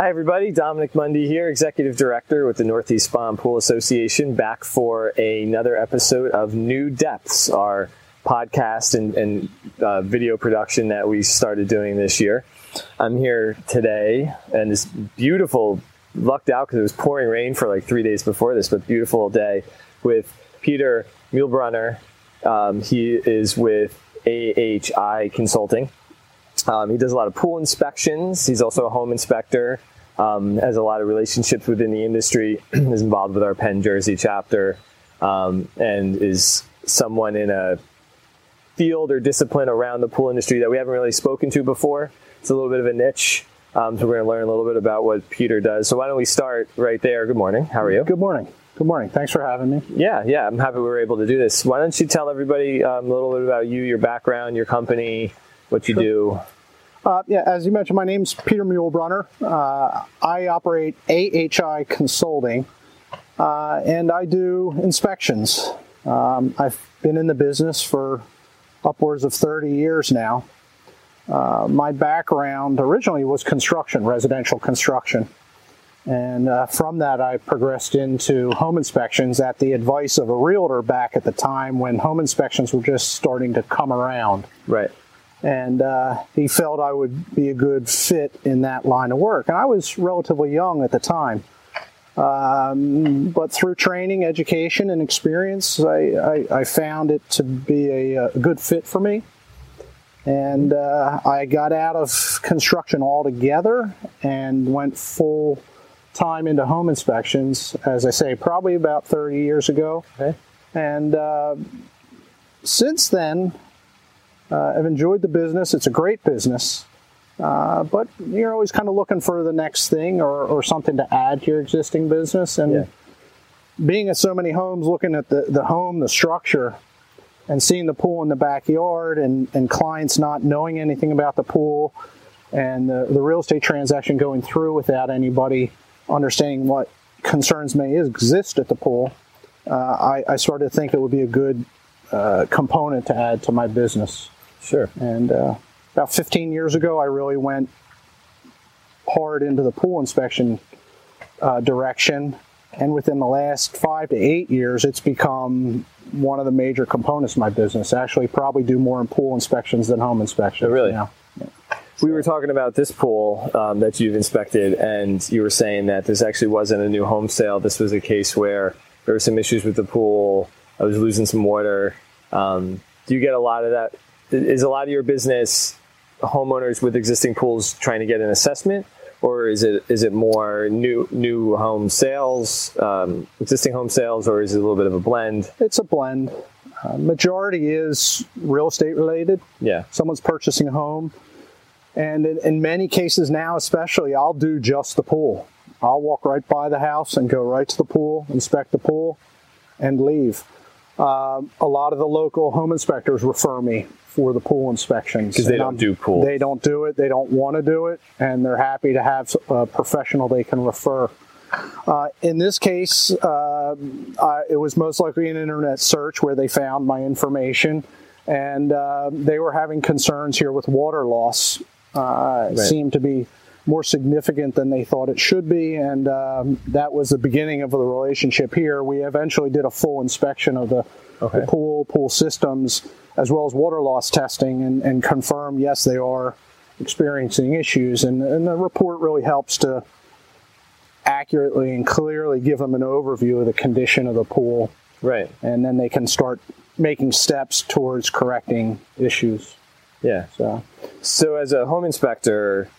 Hi, everybody. Dominic Mundy here, Executive Director with the Northeast Spa and Pool Association, back for another episode of New Depths, our podcast and, and uh, video production that we started doing this year. I'm here today, and this beautiful, lucked out because it was pouring rain for like three days before this, but beautiful day with Peter Muehlbrunner. Um, he is with AHI Consulting. Um, he does a lot of pool inspections. He's also a home inspector. Um, has a lot of relationships within the industry. is involved with our Penn Jersey chapter, um, and is someone in a field or discipline around the pool industry that we haven't really spoken to before. It's a little bit of a niche. Um, so we're going to learn a little bit about what Peter does. So why don't we start right there? Good morning. How are you? Good morning. Good morning. Thanks for having me. Yeah, yeah. I'm happy we were able to do this. Why don't you tell everybody um, a little bit about you, your background, your company, what you sure. do? Uh, yeah, as you mentioned, my name's Peter Muehlbrunner. Uh, I operate AHI Consulting, uh, and I do inspections. Um, I've been in the business for upwards of 30 years now. Uh, my background originally was construction, residential construction. And uh, from that, I progressed into home inspections at the advice of a realtor back at the time when home inspections were just starting to come around. Right and uh, he felt I would be a good fit in that line of work. And I was relatively young at the time. Um, but through training, education, and experience, I, I, I found it to be a, a, good fit for me. And uh, I got out of construction altogether and went full time into home inspections, as I say, probably about 30 years ago. Okay. And uh, since then, uh, I've enjoyed the business. It's a great business. Uh, but you're always kind of looking for the next thing or, or something to add to your existing business. And yeah. being at so many homes, looking at the, the home, the structure, and seeing the pool in the backyard and, and clients not knowing anything about the pool and the, the real estate transaction going through without anybody understanding what concerns may exist at the pool, uh, I, I started to think it would be a good uh, component to add to my business. Sure. And uh, about 15 years ago, I really went hard into the pool inspection uh, direction. And within the last five to eight years, it's become one of the major components of my business. I Actually, probably do more in pool inspections than home inspections. Oh, really? Yeah. We were talking about this pool um, that you've inspected, and you were saying that this actually wasn't a new home sale. This was a case where there were some issues with the pool. I was losing some water. Um, do you get a lot of that is a lot of your business homeowners with existing pools trying to get an assessment, or is it is it more new new home sales, um, existing home sales, or is it a little bit of a blend? It's a blend. Uh, majority is real estate related. Yeah, someone's purchasing a home, and in, in many cases now, especially, I'll do just the pool. I'll walk right by the house and go right to the pool, inspect the pool, and leave. Uh, a lot of the local home inspectors refer me for the pool inspections because they don't do pool. They don't do it. They don't want to do it, and they're happy to have a professional they can refer. Uh, in this case, uh, I, it was most likely an internet search where they found my information, and uh, they were having concerns here with water loss. Uh, right. It seemed to be more significant than they thought it should be, and um, that was the beginning of the relationship here. We eventually did a full inspection of the, okay. the pool, pool systems, as well as water loss testing, and, and confirm yes, they are experiencing issues. And, and the report really helps to accurately and clearly give them an overview of the condition of the pool. Right. And then they can start making steps towards correcting issues. Yeah. So, so as a home inspector,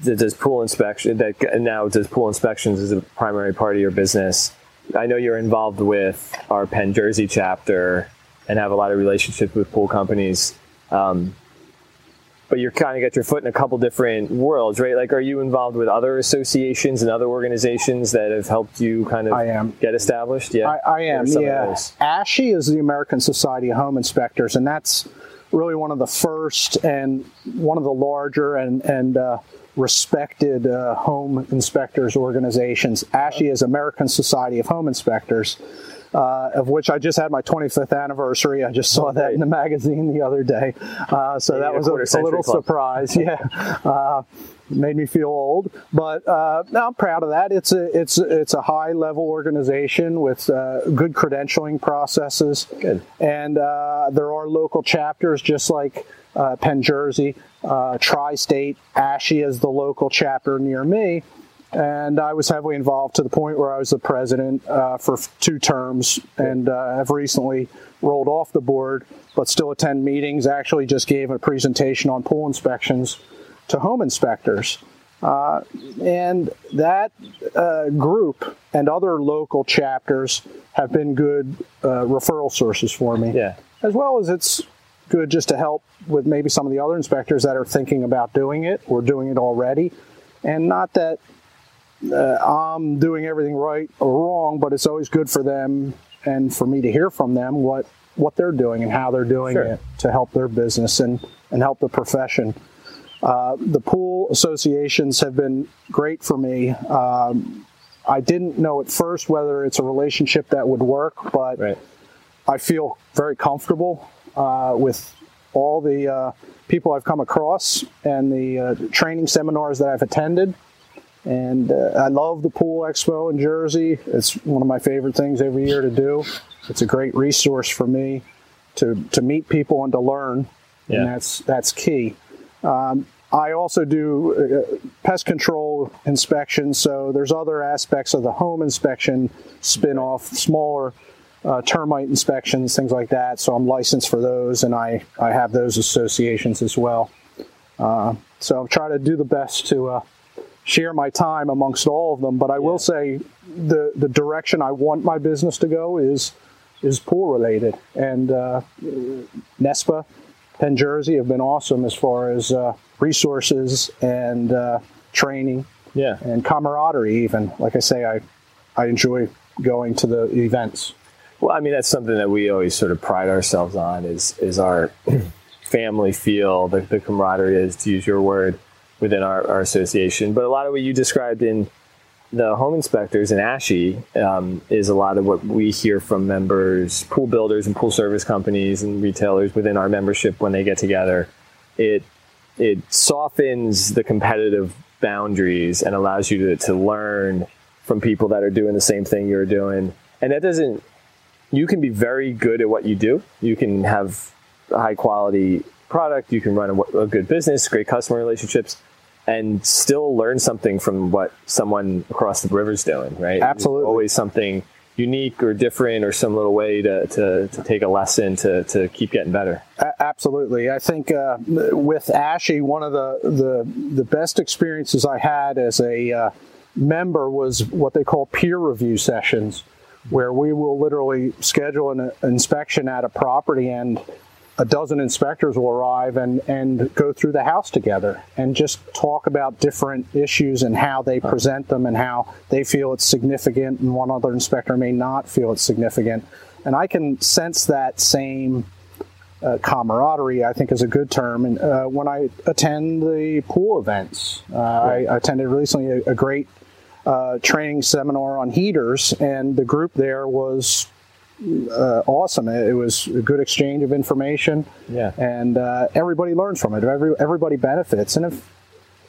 that does pool inspection that now does pool inspections as a primary part of your business. I know you're involved with our Penn Jersey chapter and have a lot of relationships with pool companies. Um, but you're kind of got your foot in a couple different worlds, right? Like, are you involved with other associations and other organizations that have helped you kind of I am. get established? Yeah, I, I am. Yeah, ASHI is the American Society of Home Inspectors, and that's really one of the first and one of the larger and and uh, respected uh, home inspectors organizations. ASHI is American Society of Home Inspectors. Uh, of which I just had my 25th anniversary. I just saw that in the magazine the other day, uh, so that was a, a little club. surprise. Yeah, uh, made me feel old, but uh, I'm proud of that. It's a it's it's a high level organization with uh, good credentialing processes, good. and uh, there are local chapters just like Penn Jersey, Tri-State, ASHI is the local chapter near me and I was heavily involved to the point where I was the president uh, for two terms, and uh, have recently rolled off the board, but still attend meetings. Actually, just gave a presentation on pool inspections to home inspectors, uh, and that uh, group and other local chapters have been good uh, referral sources for me. Yeah, as well as it's good just to help with maybe some of the other inspectors that are thinking about doing it or doing it already. And not that uh, I'm doing everything right or wrong, but it's always good for them and for me to hear from them what what they're doing and how they're doing sure. it to help their business and and help the profession. Uh, the pool associations have been great for me. Um, I didn't know at first whether it's a relationship that would work, but right. I feel very comfortable uh, with all the uh, people I've come across and the uh, training seminars that I've attended. And uh, I love the Pool Expo in Jersey. It's one of my favorite things every year to do. It's a great resource for me to, to meet people and to learn, yeah. and that's that's key. Um, I also do uh, pest control inspections, so there's other aspects of the home inspection spin off, smaller uh, termite inspections, things like that. So I'm licensed for those, and I, I have those associations as well. Uh, so I'll try to do the best to uh, share my time amongst all of them. But I yeah. will say the the direction I want my business to go is is pool related, and uh, NESPA, Penn Jersey have been awesome as far as uh, resources and uh, training, yeah, and camaraderie. Even like I say, I I enjoy going to the events. Well, I mean that's something that we always sort of pride ourselves on is is our family feel, the, the camaraderie is to use your word within our, our association. But a lot of what you described in the home inspectors in ASHI um, is a lot of what we hear from members, pool builders, and pool service companies and retailers within our membership when they get together. It it softens the competitive boundaries and allows you to, to learn from people that are doing the same thing you're doing. And that doesn't. You can be very good at what you do. You can have high quality product, you can run a, a good business, great customer relationships, and still learn something from what someone across the river is doing, right? Absolutely. There's always something unique or different or some little way to, to, to take a lesson to, to keep getting better. absolutely. I think uh, with ASHI, one of the, the, the best experiences I had as a uh, member was what they call peer review sessions, where we will literally schedule an inspection at a property and a dozen inspectors will arrive and, and go through the house together and just talk about different issues and how they present them and how they feel it's significant and one other inspector may not feel it's significant. And I can sense that same uh, camaraderie, I think is a good term. And uh, when I attend the pool events, uh, right. I attended recently a, a great uh, training seminar on heaters, and the group there was uh, awesome. It, was a good exchange of information. Yeah. And uh, everybody learns from it. Every, everybody benefits. And if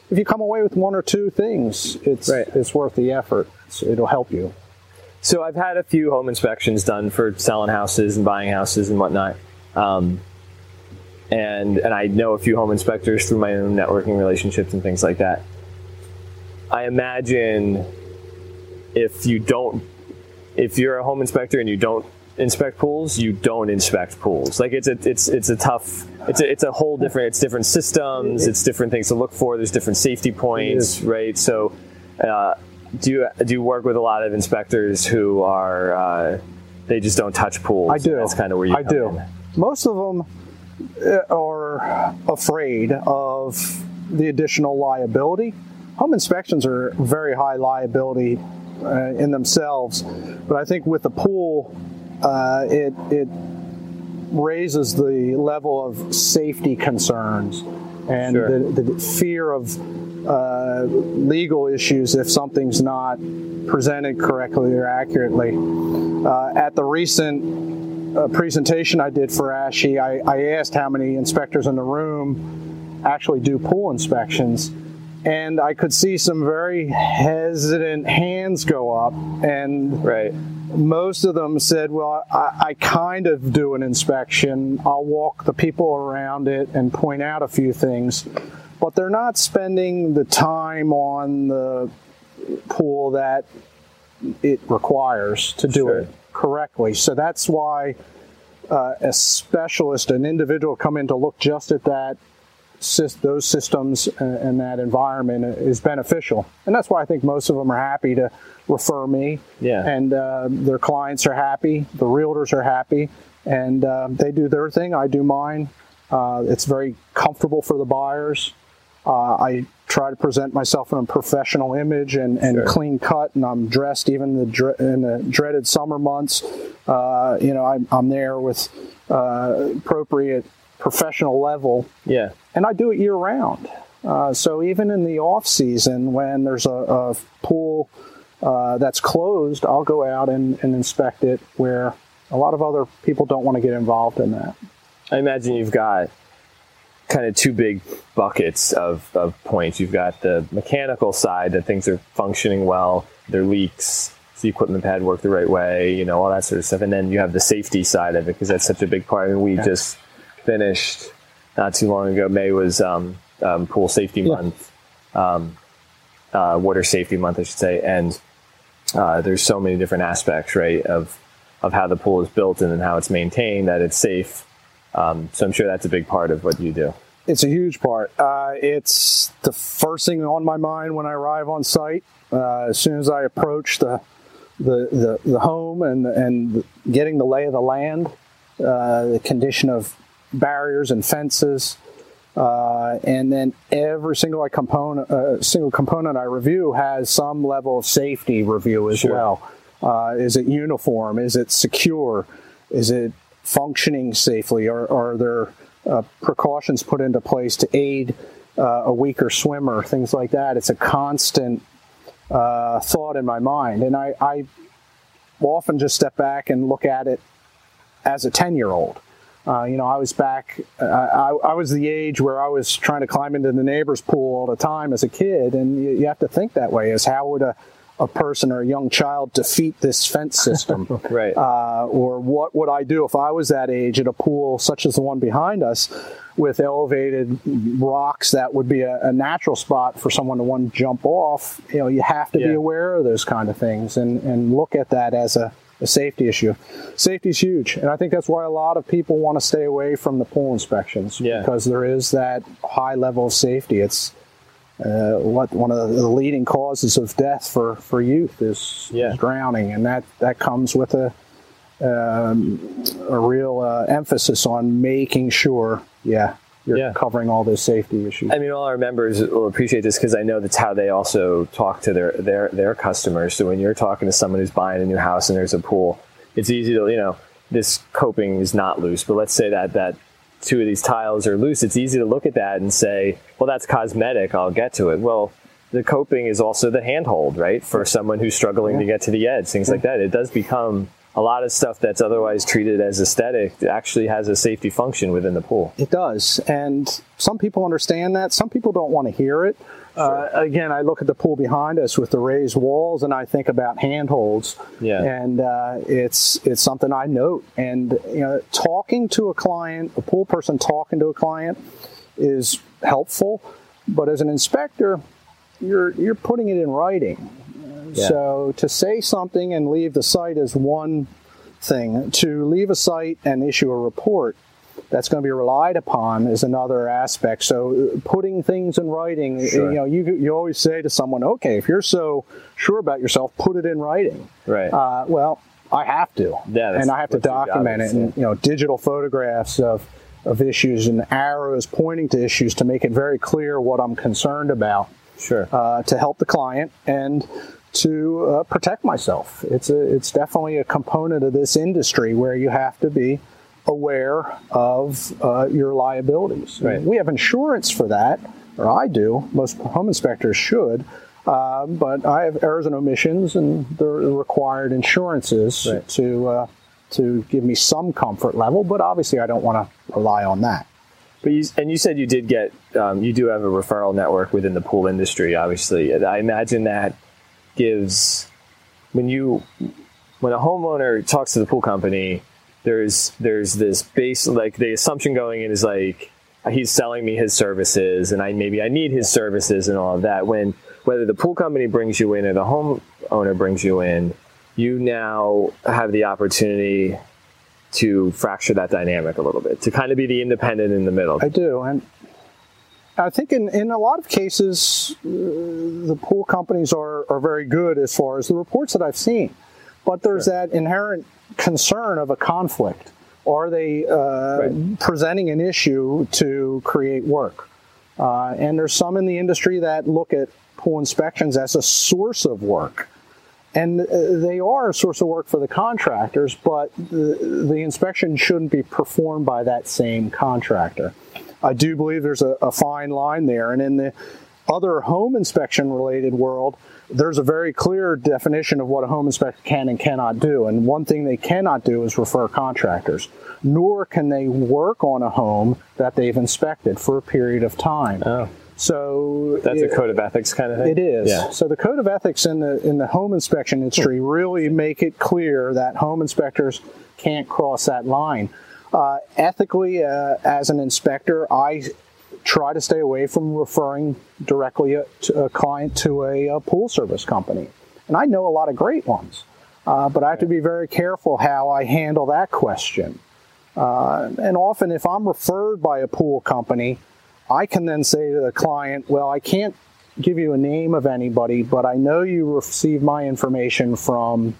if you come away with one or two things, it's right. it's worth the effort. It's, it'll help you. So I've had a few home inspections done for selling houses and buying houses and whatnot. Um, and and I know a few home inspectors through my own networking relationships and things like that. I imagine if you don't if you're a home inspector and you don't inspect pools, you don't inspect pools. Like it's a it's it's a tough it's a it's a whole different it's different systems, it's different things to look for. There's different safety points, right? So, uh, do you do you work with a lot of inspectors who are uh, they just don't touch pools? I do. That's kind of where you. I do. In. Most of them uh, are afraid of the additional liability. Home inspections are very high liability uh, in themselves, but I think with the pool uh, it it raises the level of safety concerns and sure. the, the, fear of uh, legal issues if something's not presented correctly or accurately. Uh, at the recent uh, presentation I did for ASHI, I, I asked how many inspectors in the room actually do pool inspections and I could see some very hesitant hands go up, and right. Most of them said, "Well, I, I, kind of do an inspection. I'll walk the people around it and point out a few things, but they're not spending the time on the pool that it requires to do sure. it correctly." So that's why. Uh, a specialist, an individual, come in to look just at that those systems and that environment is beneficial. And that's why I think most of them are happy to refer me. Yeah. And uh, their clients are happy, the realtors are happy, and uh, they do their thing, I do mine. Uh, it's very comfortable for the buyers. Uh, I try to present myself in a professional image and, and sure. clean cut, and I'm dressed even in the, in the dreaded summer months. Uh, you know, I'm, I'm there with uh, appropriate professional level. Yeah. And I do it year round. Uh, so even in the off season, when there's a, a pool uh, that's closed, I'll go out and, and, inspect it. Where a lot of other people don't want to get involved in that. I imagine you've got kind of two big buckets of, of points. You've got the mechanical side that things are functioning well, there leaks, the equipment pad work the right way, you know, all that sort of stuff. And then you have the safety side of it because that's such a big part. I mean, we yeah. just finished not too long ago. May was um, um, pool safety yeah. month, um, uh, water safety month, I should say, and uh, there's so many different aspects, right, of of how the pool is built and then how it's maintained, that it's safe. Um, so I'm sure that's a big part of what you do. It's a huge part. Uh, it's the first thing on my mind when I arrive on site. Uh, as soon as I approach the the, the, the home and and getting the lay of the land, uh, the condition of barriers and fences. Uh, and then every single component, uh, single component I review has some level of safety review as sure. well. Uh, is it uniform? Is it secure? Is it functioning safely? Or, are there uh, precautions put into place to aid uh, a weaker swimmer? Things like that. It's a constant uh, thought in my mind, and I, I often just step back and look at it as a ten year old. Uh, you know, I was back, uh, I, I, was the age where I was trying to climb into the neighbor's pool all the time as a kid. And you, you have to think that way as how would a, a person or a young child defeat this fence system? right. Uh, or what would I do if I was that age at a pool such as the one behind us with elevated rocks that would be a, a natural spot for someone to one jump off? You know, you have to yeah. be aware of those kind of things and, and look at that as a, a safety issue. Safety is huge, and I think that's why a lot of people want to stay away from the pool inspections yeah. because there is that high level of safety. It's uh, what one of the leading causes of death for, for youth is, yeah. is drowning, and that that comes with a um, a real uh, emphasis on making sure, yeah, you're yeah. covering all those safety issues. I mean, all our members will appreciate this because I know that's how they also talk to their their their customers. So when you're talking to someone who's buying a new house and there's a pool, it's easy to you know this coping is not loose, but let's say that that two of these tiles are loose. It's easy to look at that and say, well, that's cosmetic. I'll get to it. Well. The coping is also the handhold, right? For someone who's struggling yeah. to get to the edge, things yeah. like that. It does become a lot of stuff that's otherwise treated as aesthetic actually has a safety function within the pool. It does. And some people understand that. Some people don't want to hear it. Sure. Uh, again, I look at the pool behind us with the raised walls, and I think about handholds. Yeah. And uh, it's it's something I note. And you know, talking to a client, a pool person talking to a client, is helpful. But as an inspector, you're you're putting it in writing. So to say something and leave the site is one thing. To leave a site and issue a report that's going to be relied upon is another aspect. So uh, putting things in writing, sure. you know, you you always say to someone, okay, if you're so sure about yourself, put it in writing. Right. Uh, well, I have to. Yeah. and I have to document it, and you know, digital photographs of of issues and arrows pointing to issues to make it very clear what I'm concerned about. Sure. Uh, to help the client and to uh, protect myself. It's a, it's definitely a component of this industry where you have to be aware of uh, your liabilities. Right. We have insurance for that, or I do. Most home inspectors should. Uh, but I have errors and omissions and the required insurances Right. to uh, to give me some comfort level. But obviously, I don't want to rely on that. But you, and you said you did get, um, you do have a referral network within the pool industry, obviously. I imagine that gives, when you, when a homeowner talks to the pool company, there's, there's this base, like the assumption going in is like, he's selling me his services and I, maybe I need his services and all of that. When, whether the pool company brings you in or the homeowner brings you in, you now have the opportunity to fracture that dynamic a little bit, to kind of be the independent in the middle. I do, and I think in, in a lot of cases, uh, the pool companies are, are very good as far as the reports that I've seen. But there's Sure. that inherent concern of a conflict. Are they uh, Right. presenting an issue to create work? Uh, and there's some in the industry that look at pool inspections as a source of work. And uh, they are a source of work for the contractors, but the, the inspection shouldn't be performed by that same contractor. I do believe there's a, a fine line there. And in the other home inspection related world, there's a very clear definition of what a home inspector can and cannot do. And one thing they cannot do is refer contractors, nor can they work on a home that they've inspected for a period of time. Oh. So That's a code of ethics kind of thing. it is. Yeah. So the code of ethics in the in the home inspection industry hmm. really make it clear that home inspectors can't cross that line. Uh, ethically, uh, as an inspector, I try to stay away from referring directly a, to a client to a, uh pool service company, and I know a lot of great ones. Uh, but I have to be very careful how I handle that question. Uh, and often, if I'm referred by a pool company, I can then say to the client, Well, I can't give you a name of anybody, but I know you received my information from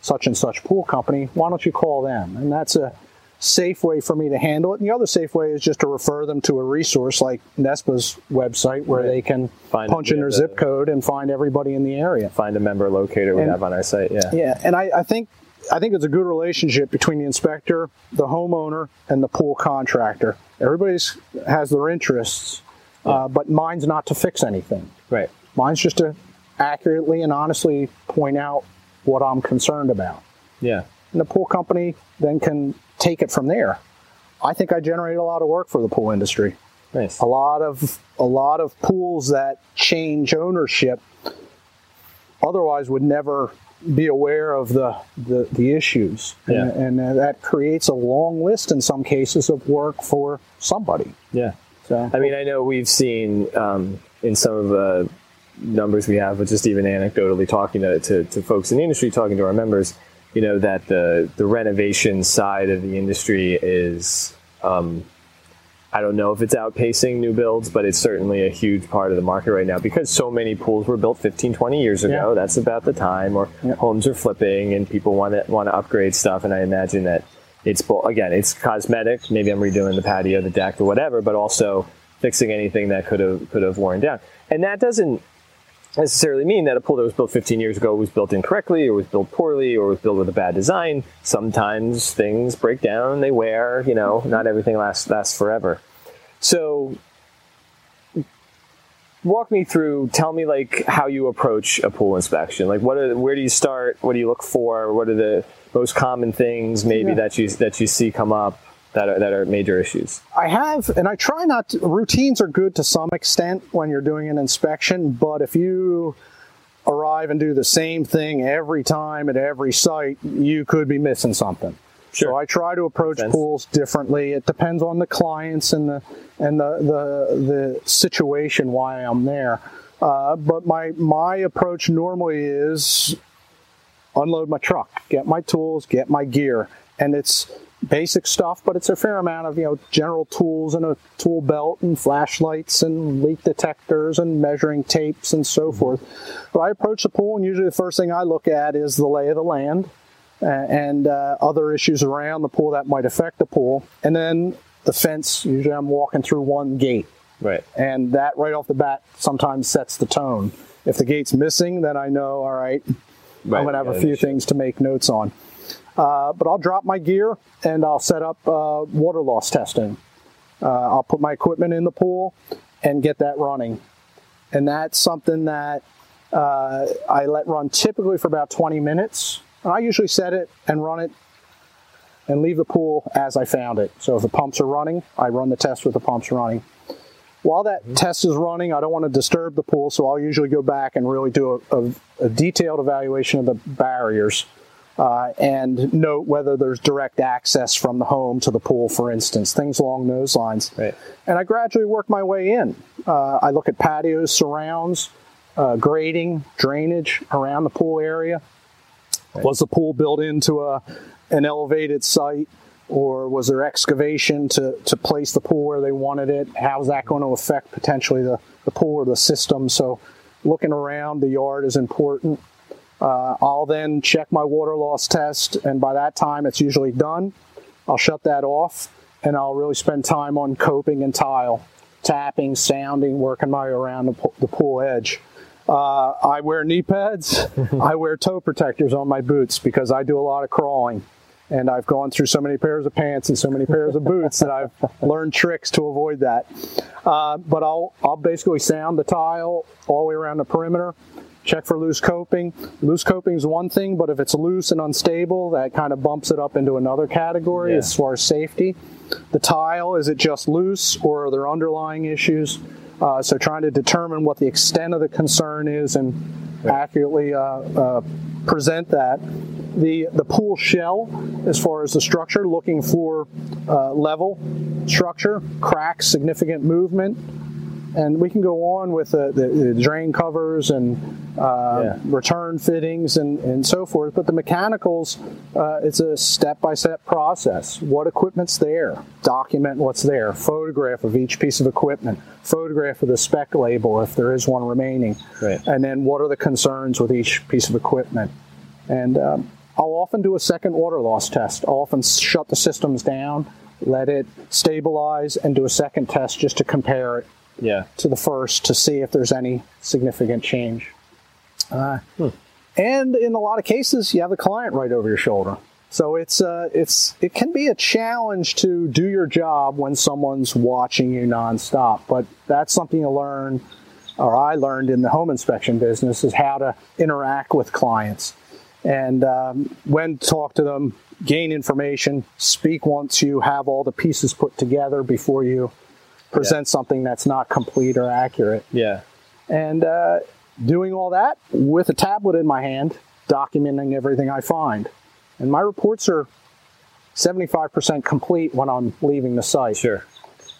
such and such pool company. Why don't you call them? And that's a safe way for me to handle it. And the other safe way is just to refer them to a resource like NESPA's website where Right. they can Find- punch in their zip code and find everybody in the area. Find a member locator we And- have on our site. Yeah. Yeah, and I, I think I think it's a good relationship between the inspector, the homeowner, and the pool contractor. Everybody's has their interests, uh, but mine's not to fix anything. Right. Mine's just to accurately and honestly point out what I'm concerned about. Yeah. And the pool company then can take it from there. I think I generate a lot of work for the pool industry. Nice. A lot of a lot of pools that change ownership otherwise would never be aware of the the, the issues, Yeah. and, and that creates a long list in some cases of work for somebody. Yeah. So I mean, I know we've seen um, in some of the numbers we have, but just even anecdotally talking to, to, to folks in the industry, talking to our members, you know, that the, the renovation side of the industry is, um, I don't know if it's outpacing new builds, but it's certainly a huge part of the market right now because so many pools were built 15, 20 years ago. Yeah. That's about the time, or Yeah. homes are flipping and people want to want to upgrade stuff. And I imagine that it's again, it's cosmetic. Maybe I'm redoing the patio, the deck, or whatever, but also fixing anything that could have could have worn down. And that doesn't necessarily mean that a pool that was built 15 years ago was built incorrectly or was built poorly or was built with a bad design. Sometimes things break down, they wear, you know, not everything lasts lasts forever. So walk me through tell me like how you approach a pool inspection like what are where do you start what do you look for what are the most common things maybe Yeah. that you that you see come up that are that are major issues I have, and I try not to, routines are good to some extent when you're doing an inspection, but if you arrive and do the same thing every time at every site, you could be missing something. Sure. So I try to approach pools differently. It depends on the clients and the and the the, the situation why I'm there. Uh, but my my approach normally is unload my truck, get my tools, get my gear, and it's basic stuff, but it's a fair amount of you know general tools and a tool belt and flashlights and leak detectors and measuring tapes and so forth. But I approach the pool, and usually the first thing I look at is the lay of the land and uh, other issues around the pool that might affect the pool, and then the fence. Usually, I'm walking through one gate right and that right off the bat sometimes sets the tone. If the gate's missing, then I know, all right, Right, I'm going to have yeah, a few things to make notes on. Uh, but I'll drop my gear and I'll set up uh, water loss testing. Uh, I'll put my equipment in the pool and get that running. And that's something that Uh, I let run typically for about 20 minutes. I usually set it and run it and leave the pool as I found it. So if the pumps are running, I run the test with the pumps running. While that mm-hmm. test is running, I don't want to disturb the pool, so I'll usually go back and really do a, a, a detailed evaluation of the barriers uh, and note whether there's direct access from the home to the pool, for instance, things along those lines. Right. And I gradually work my way in. Uh, I look at patios, surrounds, uh, grading, drainage around the pool area. Right. Was the pool built into a an elevated site? or was there excavation to, to place the pool where they wanted it? How's that going to affect potentially the, the pool or the system? So, looking around the yard is important. Uh, I'll then check my water loss test, and by that time it's usually done. I'll shut that off, and I'll really spend time on coping and tile, tapping, sounding, working my way around the, the pool edge. Uh, I wear knee pads. I wear toe protectors on my boots because I do a lot of crawling. And I've gone through so many pairs of pants and so many pairs of boots that I've learned tricks to avoid that. Uh, but I'll, I'll basically sound the tile all the way around the perimeter check for loose coping. Loose coping is one thing, but if it's loose and unstable, that kind of bumps it up into another category yeah. as far as safety. The tile, is it just loose or are there underlying issues? Uh, so trying to determine what the extent of the concern is and right. accurately uh, uh, present that. The, the pool shell, as far as the structure, looking for uh, level structure, cracks, significant movement, and we can go on with the, the, the drain covers and uh, yeah. return fittings and, and so forth. But the mechanicals, uh, it's a step by step process. What equipment's there? Document what's there. Photograph of each piece of equipment. Photograph of the spec label if there is one remaining. Right. And then what are the concerns with each piece of equipment? And um, I'll often do a second water loss test. I'll often shut the systems down, let it stabilize, and do a second test just to compare it yeah. to the first to see if there's any significant change. Uh, hmm. And in a lot of cases, you have the client right over your shoulder. So it's uh, it's it can be a challenge to do your job when someone's watching you nonstop. But that's something you learn, or I learned in the home inspection business, is how to interact with clients and um, when talk to them, gain information, speak once you have all the pieces put together before you present yeah. something that's not complete or accurate. Yeah. And uh, doing all that with a tablet in my hand, documenting everything I find. And my reports are 75% complete when I'm leaving the site. Sure.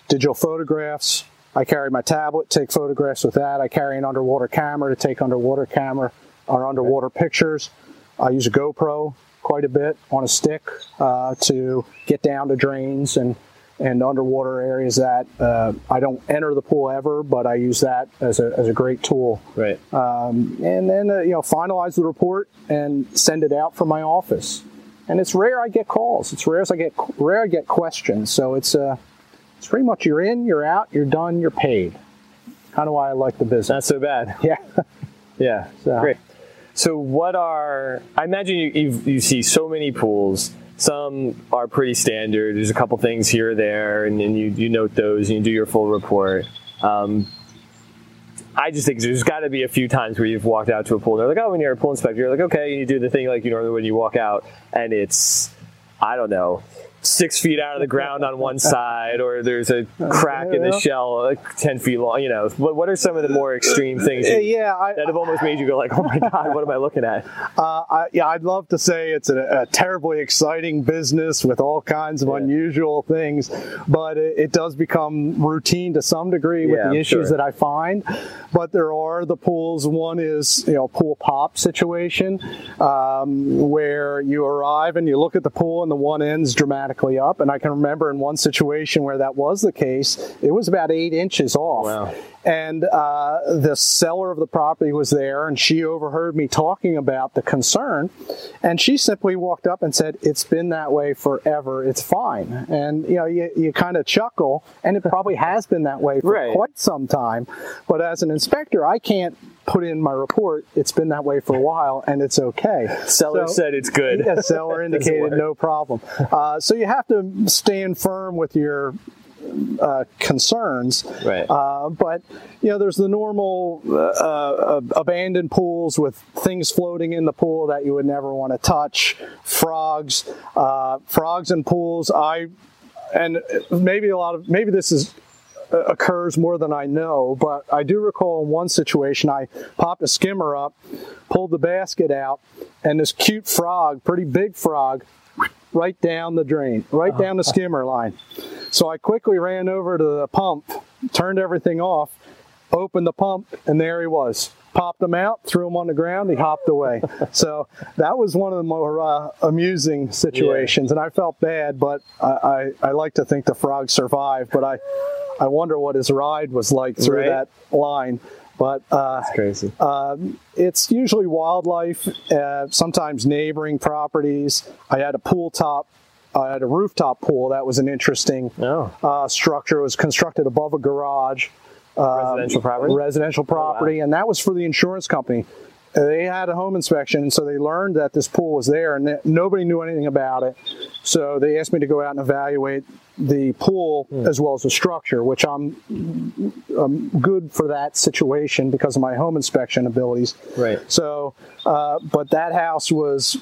Digital photographs. I carry my tablet, take photographs with that. I carry an underwater camera to take underwater camera or underwater okay. pictures. I use a GoPro quite a bit on a stick uh, to get down to drains and and underwater areas that uh, I don't enter the pool ever, but I use that as a, as a great tool. Right. Um, and then uh, you know finalize the report and send it out from my office. And it's rare I get calls. It's rare as I get rare I get questions. So it's uh, it's pretty much you're in, you're out, you're done, you're paid. Kind of why I like the business. Not so bad. Yeah. yeah. So. Great. So what are I imagine you you see so many pools some are pretty standard. There's a couple things here or there, and, and you, you note those and you do your full report. Um, I just think there's got to be a few times where you've walked out to a pool and they're like, oh, when you're a pool inspector, you're like, okay, and you do the thing like you normally when you walk out, and it's, I don't know, six feet out of the ground on one side, or there's a crack in the shell like ten feet long. You know, what, what are some of the more extreme things you, yeah, I, that have almost made you go like, "Oh my god, what am I looking at?" Uh, I, yeah, I'd love to say it's a, a, terribly exciting business with all kinds of yeah. unusual things, but it, it, does become routine to some degree with yeah, the issues sure. that I find. But there are the pools. One is you know pool pop situation um, where you arrive and you look at the pool and the one end's dramatic dramatically up. And I can remember in one situation where that was the case, it was about eight inches off. Wow. And uh, the seller of the property was there, and she overheard me talking about the concern. And she simply walked up and said, It's been that way forever. It's fine. And you know, you, you kind of chuckle, and it probably has been that way for right. quite some time. But as an inspector, I can't put in my report, it's been that way for a while and it's okay. Seller so, said it's good. Yeah, seller indicated no problem. Uh, so you have to stand firm with your uh, concerns. Right. Uh, but you know, there's the normal uh, uh, abandoned pools with things floating in the pool that you would never want to touch. Frogs, uh, frogs in pools. I and maybe a lot of maybe this is occurs more than I know, but I do recall in one situation I popped a skimmer up, pulled the basket out, and this cute frog, pretty big frog, right down the drain, right down the skimmer line. So I quickly ran over to the pump, turned everything off, opened the pump, and there he was. Popped him out, threw him on the ground, he hopped away. so that was one of the more uh, amusing situations, yeah. and I felt bad, but I, I, I like to think the frog survived. But I, I wonder what his ride was like through right. that line. But uh, crazy. Um, it's usually wildlife, uh, sometimes neighboring properties. I had a pool top. I had a rooftop pool. That was an interesting oh. uh, structure. It was constructed above a garage. Um, residential property. Residential property, oh, wow. and that was for the insurance company. They had a home inspection, and so they learned that this pool was there, and nobody knew anything about it. So they asked me to go out and evaluate the pool mm. as well as the structure, which I'm, I'm, good for that situation because of my home inspection abilities. Right. So, uh, but that house was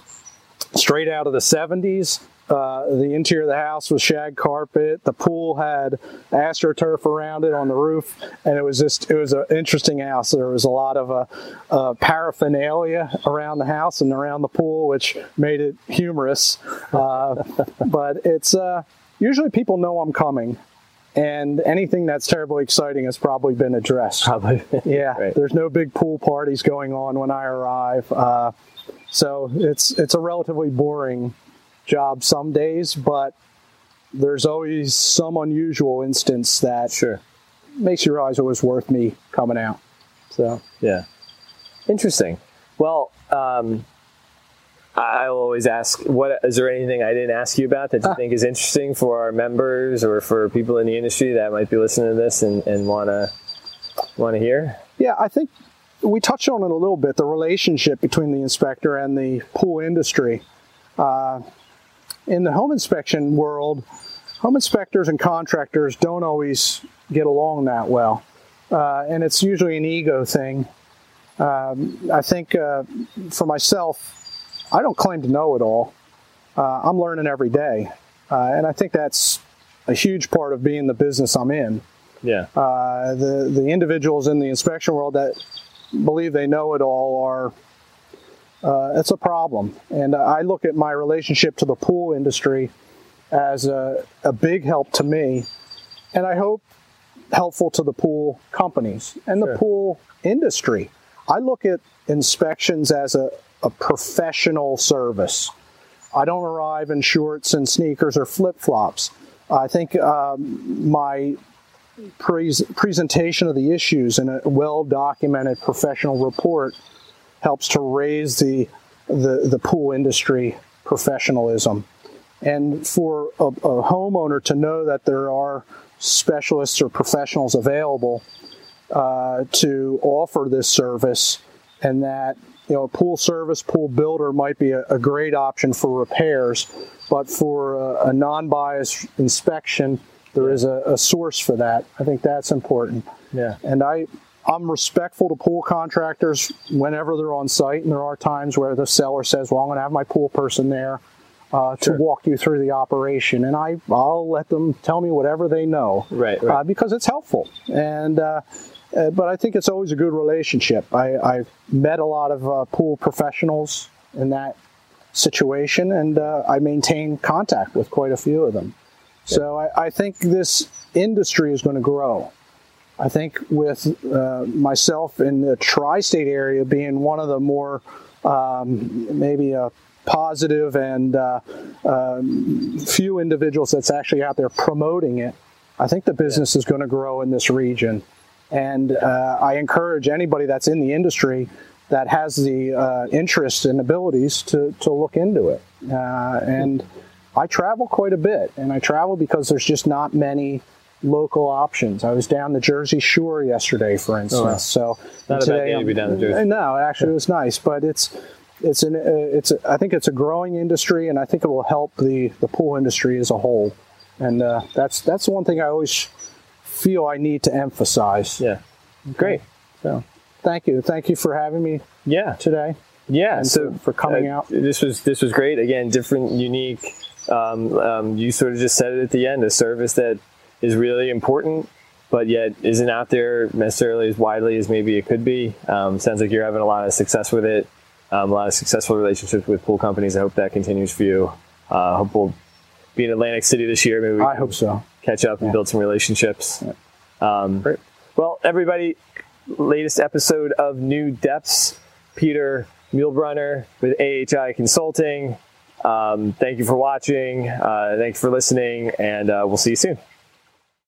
straight out of the 70s. Uh, the interior of the house was shag carpet. The pool had astroturf around it on the roof, and it was just it was an interesting house. There was a lot of uh, uh, paraphernalia around the house and around the pool, which made it humorous. Uh, but it's uh, usually people know I'm coming, and anything that's terribly exciting has probably been addressed. Probably, yeah. Right. There's no big pool parties going on when I arrive, uh, so it's it's a relatively boring job some days, but there's always some unusual instance that sure makes you realize it was worth me coming out. So yeah, interesting. Well, um, I will always ask, what is there anything I didn't ask you about that you uh, think is interesting for our members or for people in the industry that might be listening to this and, and wanna wanna hear? Yeah, I think we touched on it a little bit. The relationship between the inspector and the pool industry. Uh, in the home inspection world, home inspectors and contractors don't always get along that well, uh, and it's usually an ego thing. Um, I think uh, for myself, I don't claim to know it all. Uh, I'm learning every day, uh, and I think that's a huge part of being the business I'm in. Yeah. Uh, the the individuals in the inspection world that believe they know it all are uh, it's a problem. And I look at my relationship to the pool industry as a, a big help to me, and I hope helpful to the pool companies and sure. the pool industry. I look at inspections as a, a professional service. I don't arrive in shorts and sneakers or flip flops. I think um, my pre- presentation of the issues in a well documented professional report helps to raise the, the, the pool industry professionalism. And for a, a homeowner to know that there are specialists or professionals available uh, to offer this service and that you know, a pool service, pool builder might be a, a great option for repairs, but for a, a non-biased inspection, there is a, a, source for that. I think that's important. Yeah. And I, I'm respectful to pool contractors whenever they're on site, and there are times where the seller says, "Well, I'm going to have my pool person there uh, to walk you through the operation," and I I'll let them tell me whatever they know, right? right. Uh, because it's helpful, and uh, uh but I think it's always a good relationship. I, I've met a lot of uh, pool professionals in that situation, and uh, I maintain contact with quite a few of them. So I, I think this industry is going to grow. I think with uh, myself in the tri-state area being one of the more um, maybe a positive and uh, um, few individuals that's actually out there promoting it, I think the business is going to grow in this region. And uh, I encourage anybody that's in the industry that has the uh, interest and abilities to, to look into it. Uh, and I travel quite a bit, and I travel because there's just not many local options. I was down the Jersey Shore yesterday, for instance. Oh, so not today, a bad day to be down the Jersey. No, actually, it was nice, but it's it's an uh, it's a, I think it's a growing industry, and I think it will help the the pool industry as a whole. and uh, that's that's one thing I always feel I need to emphasize. Yeah. Great. So, thank you, thank you for having me Yeah. today. Yeah. and so for- for coming uh, out. This was this was great. Again, different, unique. Um, um, you sort of just said it at the end. A service that is really important, but yet isn't out there necessarily as widely as maybe it could be. Um, sounds like you're having a lot of success with it. Um, a lot of successful relationships with pool companies. I hope that continues for you. Uh, hope we'll be in Atlantic City this year. Maybe I hope so. catch up and build some relationships. Um, well, everybody, latest episode of New Depths. Peter Muehlbrunner with AHI Consulting. Um, thank you for watching. Uh, thank you for listening, and uh, we'll see you soon.